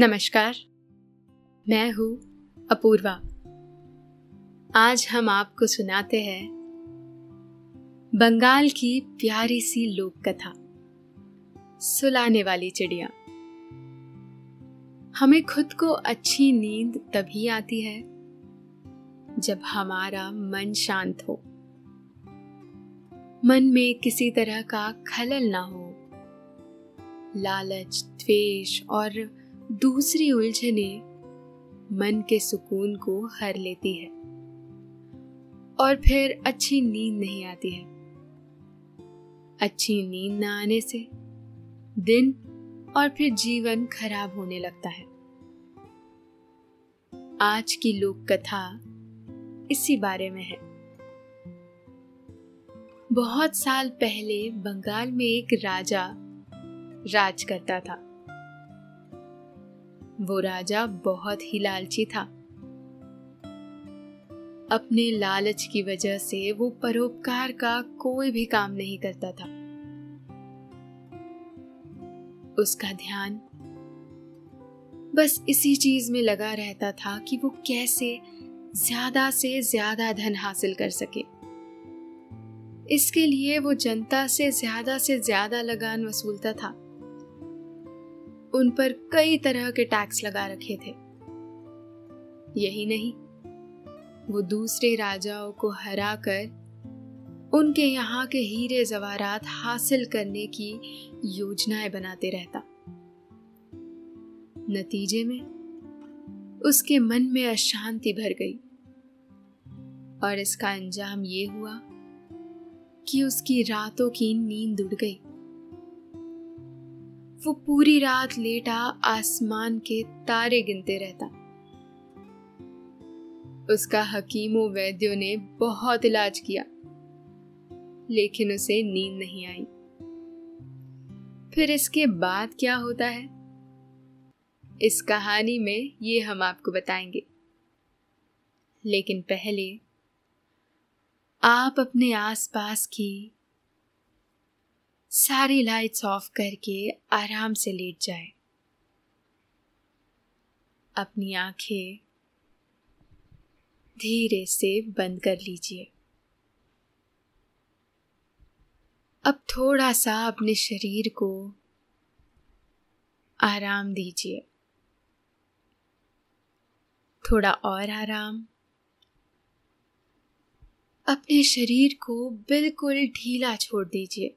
नमस्कार। मैं हूँ अपूर्वा। आज हम आपको सुनाते हैं बंगाल की प्यारी सी लोक कथा सुलाने वाली चिड़िया। हमें खुद को अच्छी नींद तभी आती है जब हमारा मन शांत हो। मन में किसी तरह का खलल ना हो। लालच, द्वेष और दूसरी उलझने मन के सुकून को हर लेती है। और फिर अच्छी नींद नहीं आती है। अच्छी नींद न आने से दिन और फिर जीवन खराब होने लगता है। आज की लोक कथा इसी बारे में है। बहुत साल पहले बंगाल में एक राजा राज करता था। वो राजा बहुत ही लालची था। अपने लालच की वजह से वो परोपकार का कोई भी काम नहीं करता था। उसका ध्यान बस इसी चीज़ में लगा रहता था कि वो कैसे ज़्यादा से ज़्यादा धन हासिल कर सके। इसके लिए वो जनता से ज़्यादा से ज़्यादा लगान वसूलता था। उन पर कई तरह के टैक्स लगा रखे थे। यही नहीं, वो दूसरे राजाओं को हराकर उनके यहाँ के हीरे जवारात हासिल करने की योजनाएँ बनाते रहता। नतीजे में, उसके मन में अशांति भर गई और इसका अंजाम ये हुआ कि उसकी रातों की नींद उड़ गई। वो पूरी रात लेटा आसमान के तारे गिनते रहता। उसका हकीमों वैद्यों ने बहुत इलाज किया, लेकिन उसे नींद नहीं आई। फिर इसके बाद क्या होता है? इस कहानी में ये हम आपको बताएँगे। लेकिन पहले आप अपने आसपास की सारी लाइट्स ऑफ़ करके आराम से लेट जाए। अपनी आँखें धीरे से बंद कर लीजिए। अब थोड़ा सा अपने शरीर को आराम दीजिए। थोड़ा और आराम। अपने शरीर को बिल्कुल ढीला छोड़ दीजिए।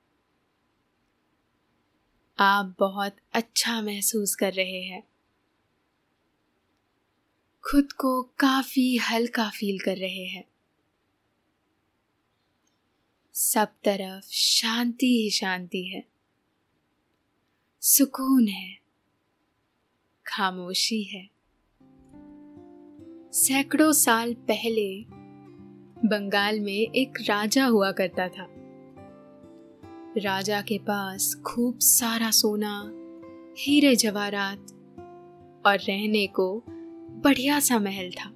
आप बहुत अच्छा महसूस कर रहे हैं। खुद को काफ़ी हल्का फील कर रहे हैं। सब तरफ़ शांति ही शांति है। सुकून है। खामोशी है। सैकड़ों साल पहले बंगाल में एक राजा हुआ करता था। राजा के पास खूब सारा सोना, हीरे जवाहरात और रहने को बढ़िया सा महल था।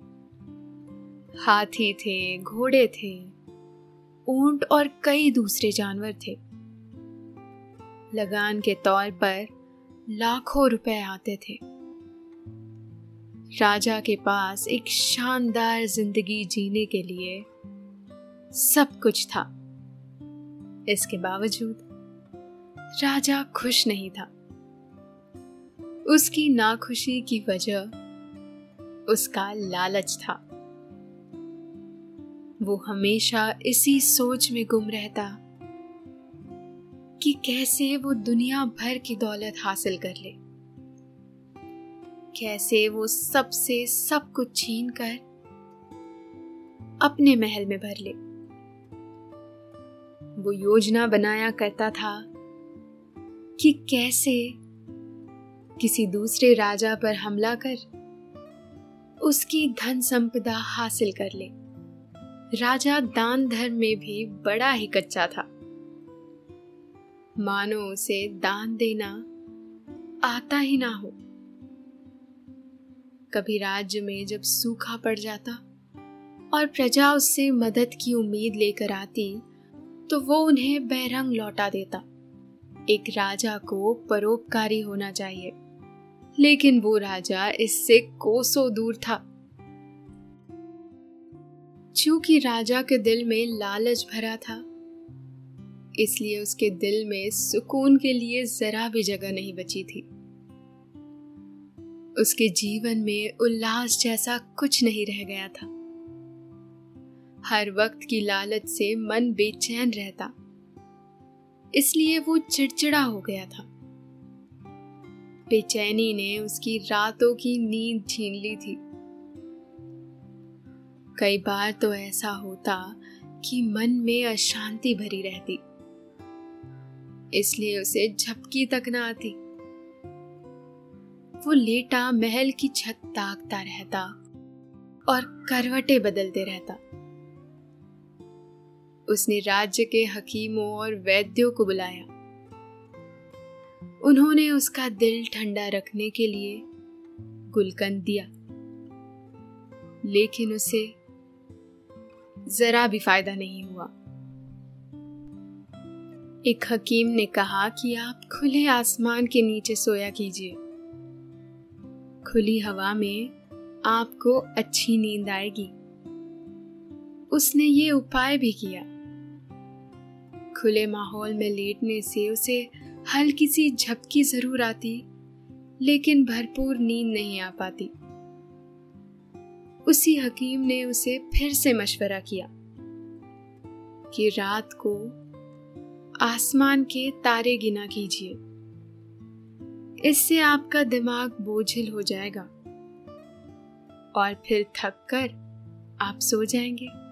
हाथी थे, घोड़े थे, ऊँट और कई दूसरे जानवर थे। लगान के तौर पर लाखों रुपए आते थे। राजा के पास एक शानदार ज़िंदगी जीने के लिए सब कुछ था। इसके बावजूद, राजा खुश नहीं था। उसकी नाखुशी की वजह उसका लालच था। वो हमेशा इसी सोच में गुम रहता कि कैसे वो दुनिया भर की दौलत हासिल कर ले। कैसे वो सबसे सब कुछ छीन कर अपने महल में भर ले। वो योजना बनाया करता था कि कैसे किसी दूसरे राजा पर हमला कर उसकी धन संपदा हासिल कर ले। राजा दान धर्म में भी बड़ा ही कच्चा था। मानो उसे दान देना आता ही ना हो। कभी राज्य में जब सूखा पड़ जाता और प्रजा उससे मदद की उम्मीद लेकर आती तो वो उन्हें बैरंग लौटा देता। एक राजा को परोपकारी होना चाहिए, लेकिन वो राजा इससे कोसों दूर था। चूँकि राजा के दिल में लालच भरा था, इसलिए उसके दिल में सुकून के लिए जरा भी जगह नहीं बची थी। उसके जीवन में उल्लास जैसा कुछ नहीं रह गया था। हर वक्त की लालच से मन बेचैन रहता। इसलिए वो चिड़चिड़ा हो गया था। बेचैनी ने उसकी रातों की नींद छीन ली थी। कई बार तो ऐसा होता कि मन में अशांति भरी रहती। इसलिए उसे झपकी तक ना आती। वो लेटा महल की छत ताकता रहता और करवटे बदलते रहता। उसने राज्य के हकीमों और वैद्यों को बुलाया। उन्होंने उसका दिल ठंडा रखने के लिए गुलकंद दिया। लेकिन उसे जरा भी फ़ायदा नहीं हुआ। एक हकीम ने कहा कि आप खुले आसमान के नीचे सोया कीजिए। खुली हवा में आपको अच्छी नींद आएगी। उसने ये उपाय भी किया। खुले माहौल में लेटने से उसे हल्की सी झपकी ज़रूर आती, लेकिन भरपूर नींद नहीं आ पाती। उसी हकीम ने उसे फिर से मशवरा किया कि रात को आसमान के तारे गिना कीजिए। इससे आपका दिमाग बोझिल हो जाएगा और फिर थक कर आप सो जाएँगे।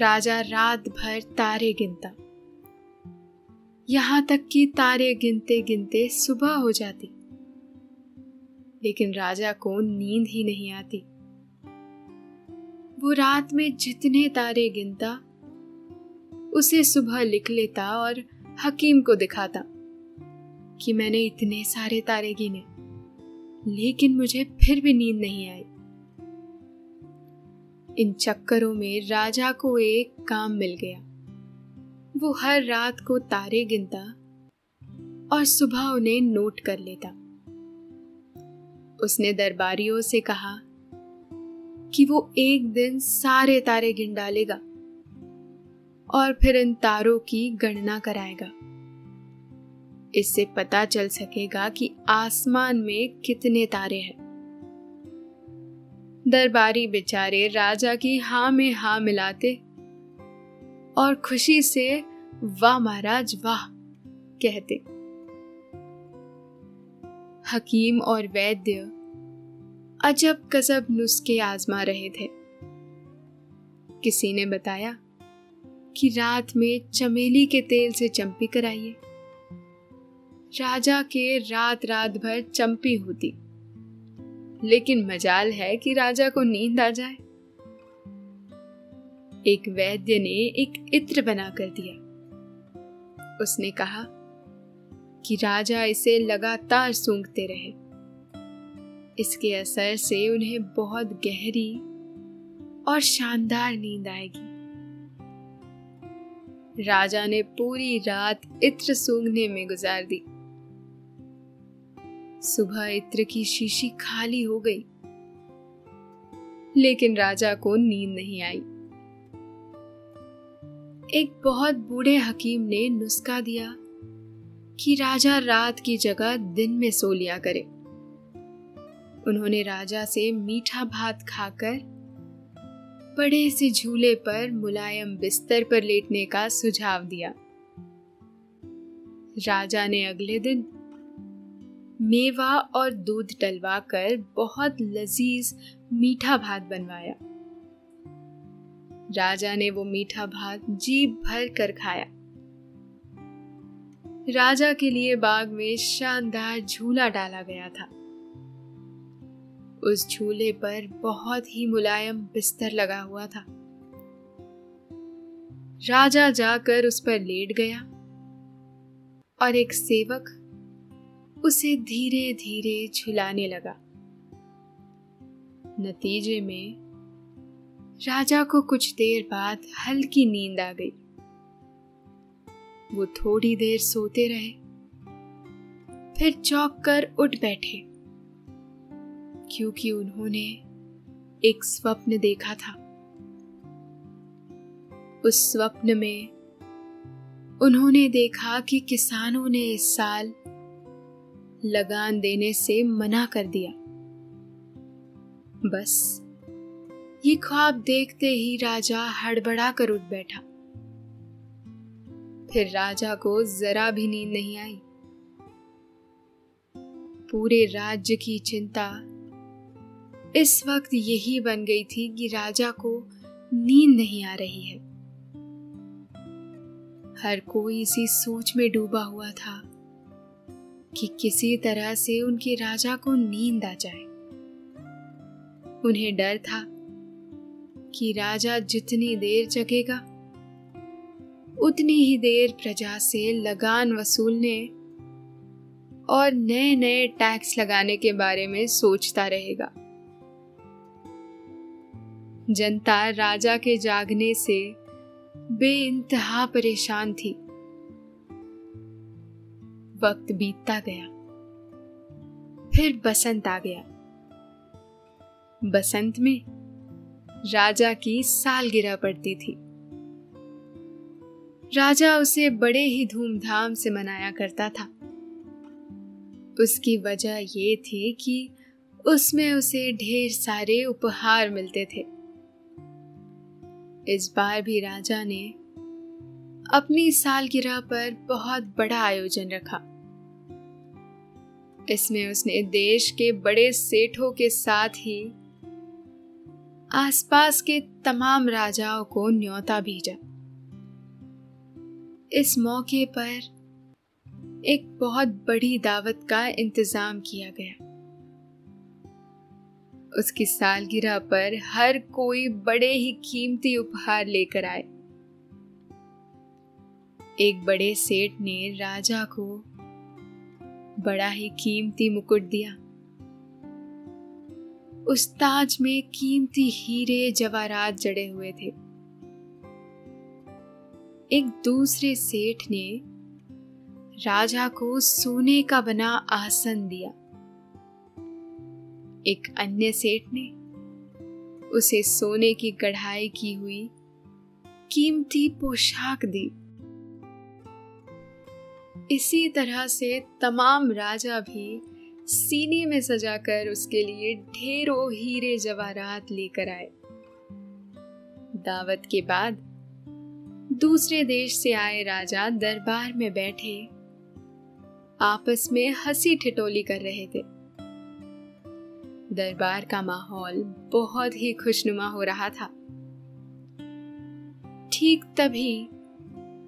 राजा रात भर तारे गिनता। यहाँ तक कि तारे गिनते गिनते सुबह हो जाती। लेकिन राजा को नींद ही नहीं आती। वो रात में जितने तारे गिनता, उसे सुबह लिख लेता और हकीम को दिखाता कि मैंने इतने सारे तारे गिने, लेकिन मुझे फिर भी नींद नहीं आई। इन चक्करों में राजा को एक काम मिल गया। वो हर रात को तारे गिनता और सुबह उन्हें नोट कर लेता। उसने दरबारियों से कहा कि वो एक दिन सारे तारे गिन डालेगा और फिर इन तारों की गणना कराएगा। इससे पता चल सकेगा कि आसमान में कितने तारे हैं। दरबारी बेचारे राजा की हाँ में हाँ मिलाते और खुशी से, वाह महाराज, वाह, कहते। हकीम और वैद्य अजब कसब नुस्खे आजमा रहे थे। किसी ने बताया कि रात में चमेली के तेल से चंपी कराइए। राजा के रात रात भर चंपी होती। लेकिन मजाल है कि राजा को नींद आ जाए। एक वैद्य ने एक इत्र बना कर दिया। उसने कहा कि राजा इसे लगातार सूंघते रहे। इसके असर से उन्हें बहुत गहरी और शानदार नींद आएगी। राजा ने पूरी रात इत्र सूंघने में गुजार दी। सुबह इत्र की शीशी खाली हो गई। लेकिन राजा को नींद नहीं आई। एक बहुत बूढ़े हकीम ने नुस्खा दिया कि राजा रात की जगह दिन में सो लिया करे। उन्होंने राजा से मीठा भात खाकर बड़े से झूले पर मुलायम बिस्तर पर लेटने का सुझाव दिया। राजा ने अगले दिन मेवा और दूध डलवा कर बहुत लजीज मीठा भात बनवाया। राजा ने वो मीठा भात जीप भर कर खाया। राजा के लिए बाग में शानदार झूला डाला गया था। उस झूले पर बहुत ही मुलायम बिस्तर लगा हुआ था। राजा जाकर उस पर लेट गया और एक सेवक उसे धीरे धीरे झुलाने लगा। नतीजे में, राजा को कुछ देर बाद हल्की नींद आ गई। वो थोड़ी देर सोते रहे, फिर चौक कर उठ बैठे, क्योंकि उन्होंने एक स्वप्न देखा था। उस स्वप्न में उन्होंने देखा कि किसानों ने इस साल लगान देने से मना कर दिया। बस, ये ख्वाब देखते ही राजा हड़बड़ा कर उठ बैठा। फिर राजा को जरा भी नींद नहीं आई। पूरे राज्य की चिंता इस वक्त यही बन गई थी कि राजा को नींद नहीं आ रही है। हर कोई इसी सोच में डूबा हुआ था। कि किसी तरह से उनके राजा को नींद आ जाए। उन्हें डर था कि राजा जितनी देर जगेगा, उतनी ही देर प्रजा से लगान वसूलने और नए नए टैक्स लगाने के बारे में सोचता रहेगा। जनता राजा के जागने से बेइंतहा परेशान थी। वक्त बीतता गया। फिर बसंत आ गया। बसंत में राजा की सालगिरह पड़ती थी। राजा उसे बड़े ही धूमधाम से मनाया करता था। उसकी वजह यह थी कि उसमें उसे ढेर सारे उपहार मिलते थे। इस बार भी राजा ने अपनी सालगिरह पर बहुत बड़ा आयोजन रखा। इसमें उसने देश के बड़े सेठों के साथ ही आसपास के तमाम राजाओं को न्योता भेजा। इस मौके पर एक बहुत बड़ी दावत का इंतज़ाम किया गया। उसकी सालगिरह पर हर कोई बड़े ही कीमती उपहार लेकर आए। एक बड़े सेठ ने राजा को बड़ा ही कीमती मुकुट दिया। उस ताज में कीमती हीरे जवाहरात जड़े हुए थे। एक दूसरे सेठ ने राजा को सोने का बना आसन दिया। एक अन्य सेठ ने उसे सोने की कढ़ाई की हुई कीमती पोशाक दी। इसी तरह से तमाम राजा भी सीने में सजाकर उसके लिए ढेरों हीरे जवाहरात लेकर आए। दावत के बाद दूसरे देश से आए राजा दरबार में बैठे। आपस में हँसी ठिटोली कर रहे थे। दरबार का माहौल बहुत ही खुशनुमा हो रहा था। ठीक तभी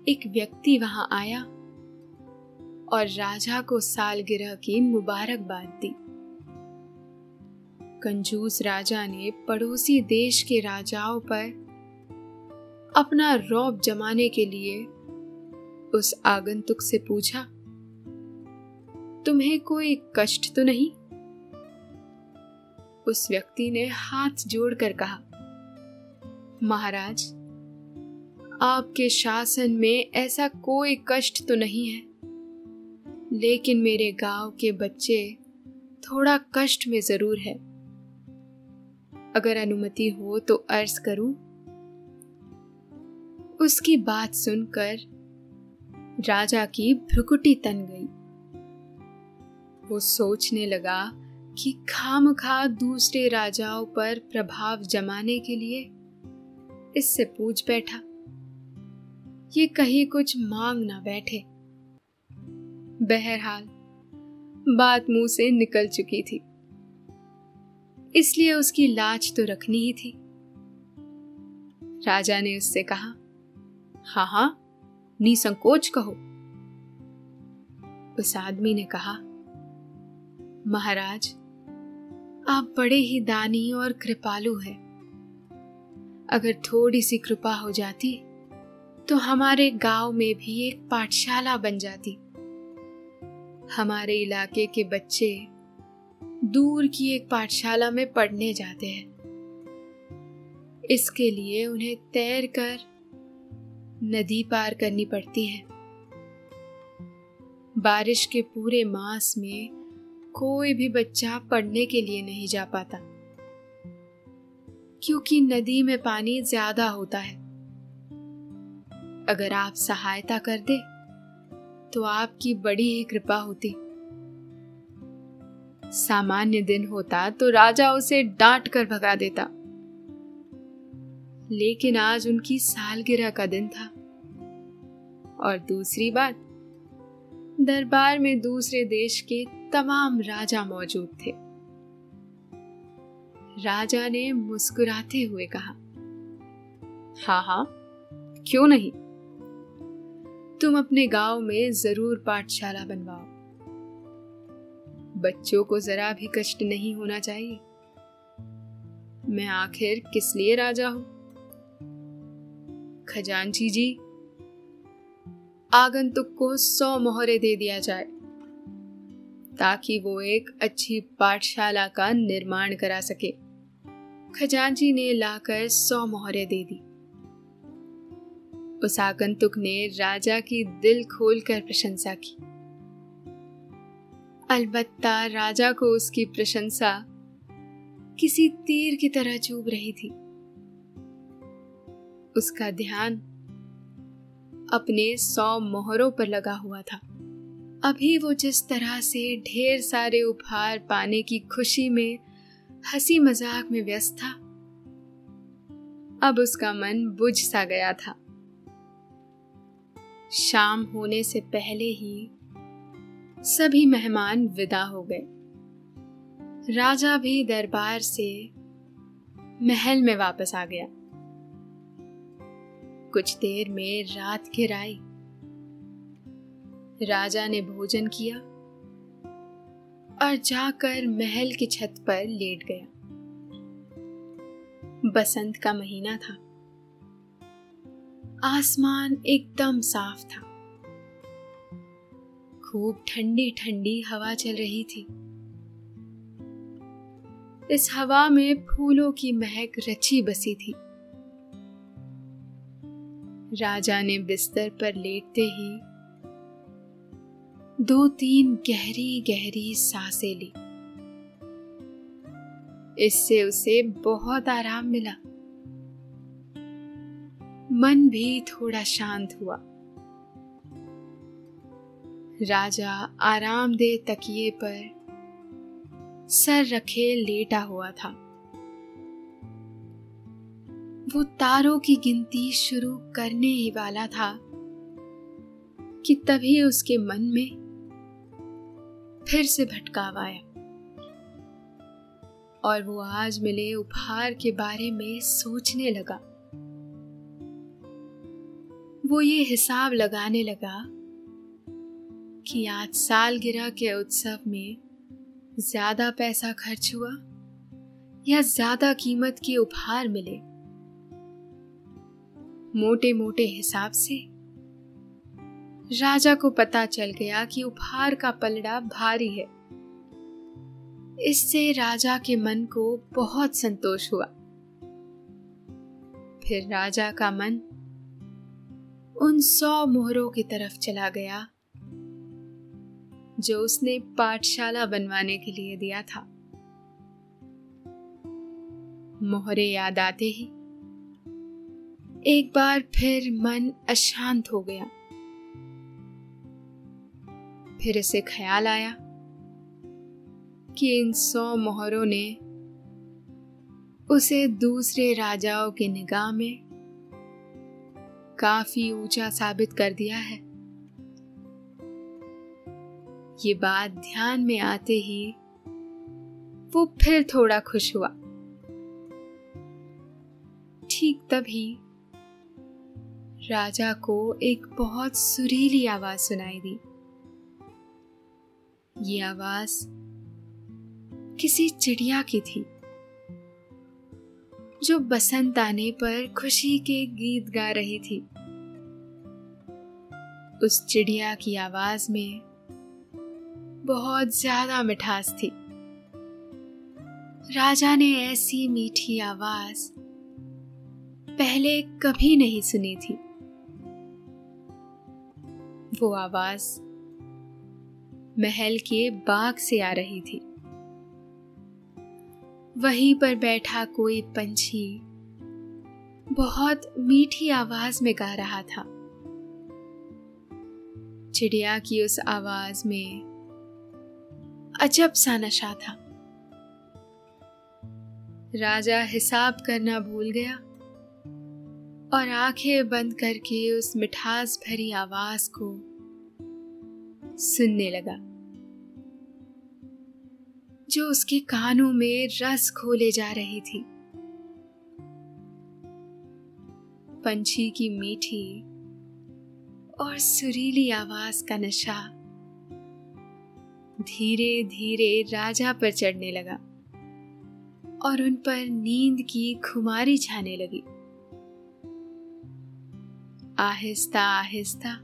एक व्यक्ति वहाँ आया। और राजा को सालगिरह की मुबारकबाद दी। कंजूस राजा ने पड़ोसी देश के राजाओं पर अपना रौब जमाने के लिए उस आगंतुक से पूछा, तुम्हें कोई कष्ट तो नहीं? उस व्यक्ति ने हाथ जोड़कर कहा, महाराज, आपके शासन में ऐसा कोई कष्ट तो नहीं है। लेकिन मेरे गाँव के बच्चे थोड़ा कष्ट में ज़रूर है। अगर अनुमति हो तो अर्ज़ करूँ। उसकी बात सुनकर राजा की भ्रुकुटी तन गई। वो सोचने लगा कि खाम खा दूसरे राजाओं पर प्रभाव जमाने के लिए इससे पूछ बैठा। ये कहीं कुछ मांग ना बैठे। बहरहाल, बात मुँह से निकल चुकी थी। इसलिए उसकी लाज तो रखनी ही थी। राजा ने उससे कहा, हा हा, निसंकोच कहो। उस आदमी ने कहा, महाराज, आप बड़े ही दानी और कृपालु हैं। अगर थोड़ी सी कृपा हो जाती तो हमारे गाँव में भी एक पाठशाला बन जाती। हमारे इलाके के बच्चे दूर की एक पाठशाला में पढ़ने जाते हैं। इसके लिए उन्हें तैर कर नदी पार करनी पड़ती है। बारिश के पूरे मास में कोई भी बच्चा पढ़ने के लिए नहीं जा पाता, क्योंकि नदी में पानी ज़्यादा होता है। अगर आप सहायता कर दे तो आपकी बड़ी ही कृपा होती। सामान्य दिन होता तो राजा उसे डांट कर भगा देता। लेकिन आज उनकी सालगिरह का दिन था। और दूसरी बात, दरबार में दूसरे देश के तमाम राजा मौजूद थे। राजा ने मुस्कुराते हुए कहा, हा हा, क्यों नहीं? तुम अपने गाँव में ज़रूर पाठशाला बनवाओ। बच्चों को जरा भी कष्ट नहीं होना चाहिए। मैं आखिर किस लिए राजा हूँ? खजांची जी, आगंतुक को सौ मोहरे दे दिया जाए, ताकि वो एक अच्छी पाठशाला का निर्माण करा सके। खजांची ने लाकर सौ मोहरे दे दी। उस आगंतुक ने राजा की दिल खोलकर प्रशंसा की। अलबत्ता राजा को उसकी प्रशंसा किसी तीर की तरह चुभ रही थी। उसका ध्यान अपने सौ मोहरों पर लगा हुआ था। अभी वो जिस तरह से ढेर सारे उपहार पाने की खुशी में, हँसी मज़ाक में व्यस्त था, अब उसका मन बुझ सा गया था। शाम होने से पहले ही सभी मेहमान विदा हो गए। राजा भी दरबार से महल में वापस आ गया। कुछ देर में रात घिर आई राजा ने भोजन किया और जाकर महल की छत पर लेट गया। बसंत का महीना था। आसमान एकदम साफ़ था। खूब ठंडी ठंडी हवा चल रही थी। इस हवा में फूलों की महक रची बसी थी। राजा ने बिस्तर पर लेटते ही दो तीन गहरी गहरी साँसें ली। इससे उसे बहुत आराम मिला। मन भी थोड़ा शांत हुआ। राजा आरामदेह तकिए पर सर रखे लेटा हुआ था। वो तारों की गिनती शुरू करने ही वाला था कि तभी उसके मन में फिर से भटकाव आया। और वो आज मिले उपहार के बारे में सोचने लगा। वो ये हिसाब लगाने लगा कि आज सालगिरह के उत्सव में ज़्यादा पैसा खर्च हुआ या ज़्यादा कीमत के उपहार मिले। मोटे मोटे हिसाब से राजा को पता चल गया कि उपहार का पलड़ा भारी है। इससे राजा के मन को बहुत संतोष हुआ। फिर राजा का मन उन सौ मोहरों की तरफ़ चला गया, जो उसने पाठशाला बनवाने के लिए दिया था। मोहरे याद आते ही, एक बार फिर मन अशांत हो गया। फिर इसे ख्याल आया कि इन सौ मोहरों ने उसे दूसरे राजाओं की निगाह में काफ़ी ऊँचा साबित कर दिया है। ये बात ध्यान में आते ही वो फिर थोड़ा खुश हुआ। ठीक तभी राजा को एक बहुत सुरीली आवाज़ सुनाई दी। ये आवाज़ किसी चिड़िया की थी। जो बसंत आने पर खुशी के गीत गा रही थी। उस चिड़िया की आवाज़ में बहुत ज़्यादा मिठास थी। राजा ने ऐसी मीठी आवाज़ पहले कभी नहीं सुनी थी। वो आवाज़ महल के बाग से आ रही थी। वहीं पर बैठा कोई पंछी। बहुत मीठी आवाज़ में गा रहा था। चिड़िया की उस आवाज़ में अजब सा नशा था। राजा हिसाब करना भूल गया और आँखें बंद करके उस मिठास भरी आवाज़ को सुनने लगा। जो उसके कानों में रस खोले जा रही थी। पंछी की मीठी और सुरीली आवाज़ का नशा धीरे धीरे राजा पर चढ़ने लगा और उन पर नींद की खुमारी छाने लगी। आहिस्ता आहिस्ता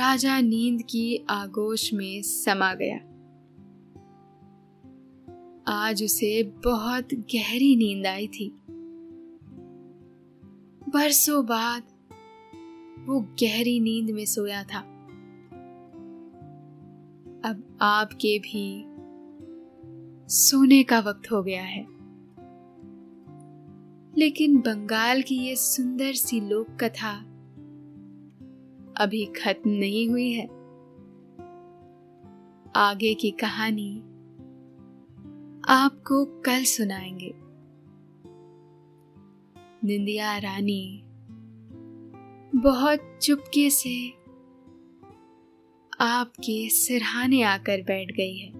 राजा नींद की आगोश में समा गया। आज उसे बहुत गहरी नींद आई थी। बरसों बाद वो गहरी नींद में सोया था। अब आपके भी सोने का वक्त हो गया है। लेकिन बंगाल की ये सुंदर सी लोक कथा अभी खत्म नहीं हुई है। आगे की कहानी आपको कल सुनाएँगे। निंदिया रानी बहुत चुपके से आपके सिरहाने आकर बैठ गई है।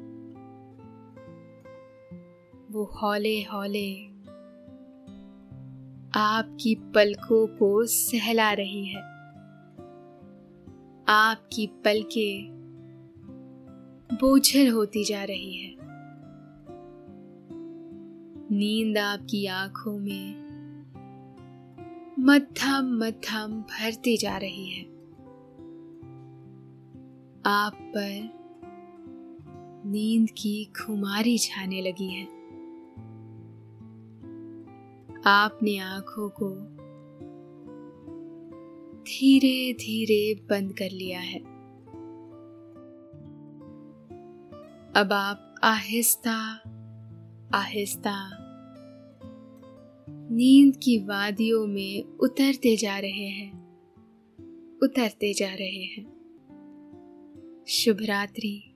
वो हौले हौले आपकी पलकों को सहला रही है। आपकी पलके बोझल होती जा रही है। नींद आपकी आँखों में मध्यम मध्यम भरती जा रही है। आप पर नींद की खुमारी छाने लगी है। आपने आँखों को धीरे धीरे बंद कर लिया है। अब आप आहिस्ता आहिस्ता नींद की वादियों में उतरते जा रहे हैं। उतरते जा रहे हैं। शुभ रात्रि।